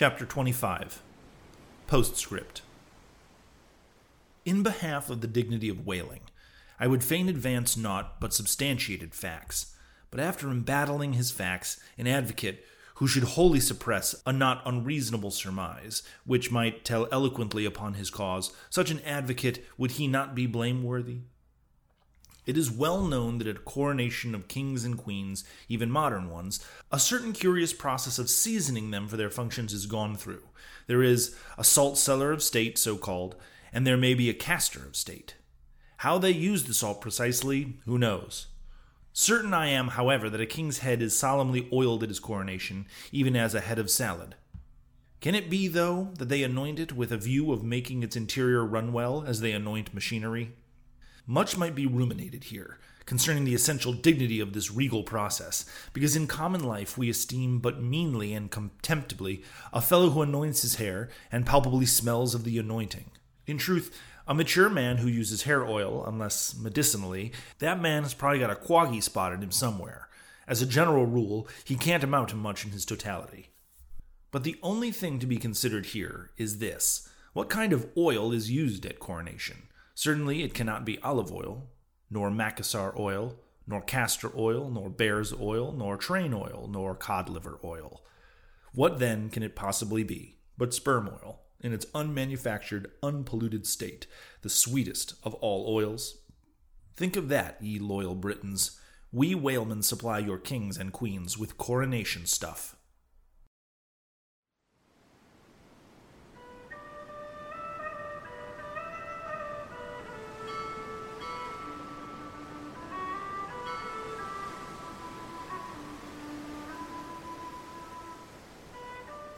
Chapter 25 Postscript In behalf of the dignity of whaling, I would fain advance naught but substantiated facts. But after embattling his facts, an advocate who should wholly suppress a not unreasonable surmise, which might tell eloquently upon his cause, such an advocate would he not be blameworthy? It is well known that at a coronation of kings and queens, even modern ones, a certain curious process of seasoning them for their functions is gone through. There is a salt cellar of state, so called, and there may be a castor of state. How they use the salt precisely, who knows? Certain I am, however, that a king's head is solemnly oiled at his coronation, even as a head of salad. Can it be, though, that they anoint it with a view of making its interior run well, as they anoint machinery? Much might be ruminated here concerning the essential dignity of this regal process, because in common life we esteem but meanly and contemptibly a fellow who anoints his hair and palpably smells of the anointing. In truth, a mature man who uses hair oil, unless medicinally, that man has probably got a quaggy spot in him somewhere. As a general rule, he can't amount to much in his totality. But the only thing to be considered here is this what kind of oil is used at coronation? Certainly it cannot be olive oil, nor Macassar oil, nor castor oil, nor bear's oil, nor train oil, nor cod liver oil. What then can it possibly be but sperm oil, in its unmanufactured, unpolluted state, the sweetest of all oils? Think of that, ye loyal Britons. We whalemen supply your kings and queens with coronation stuff.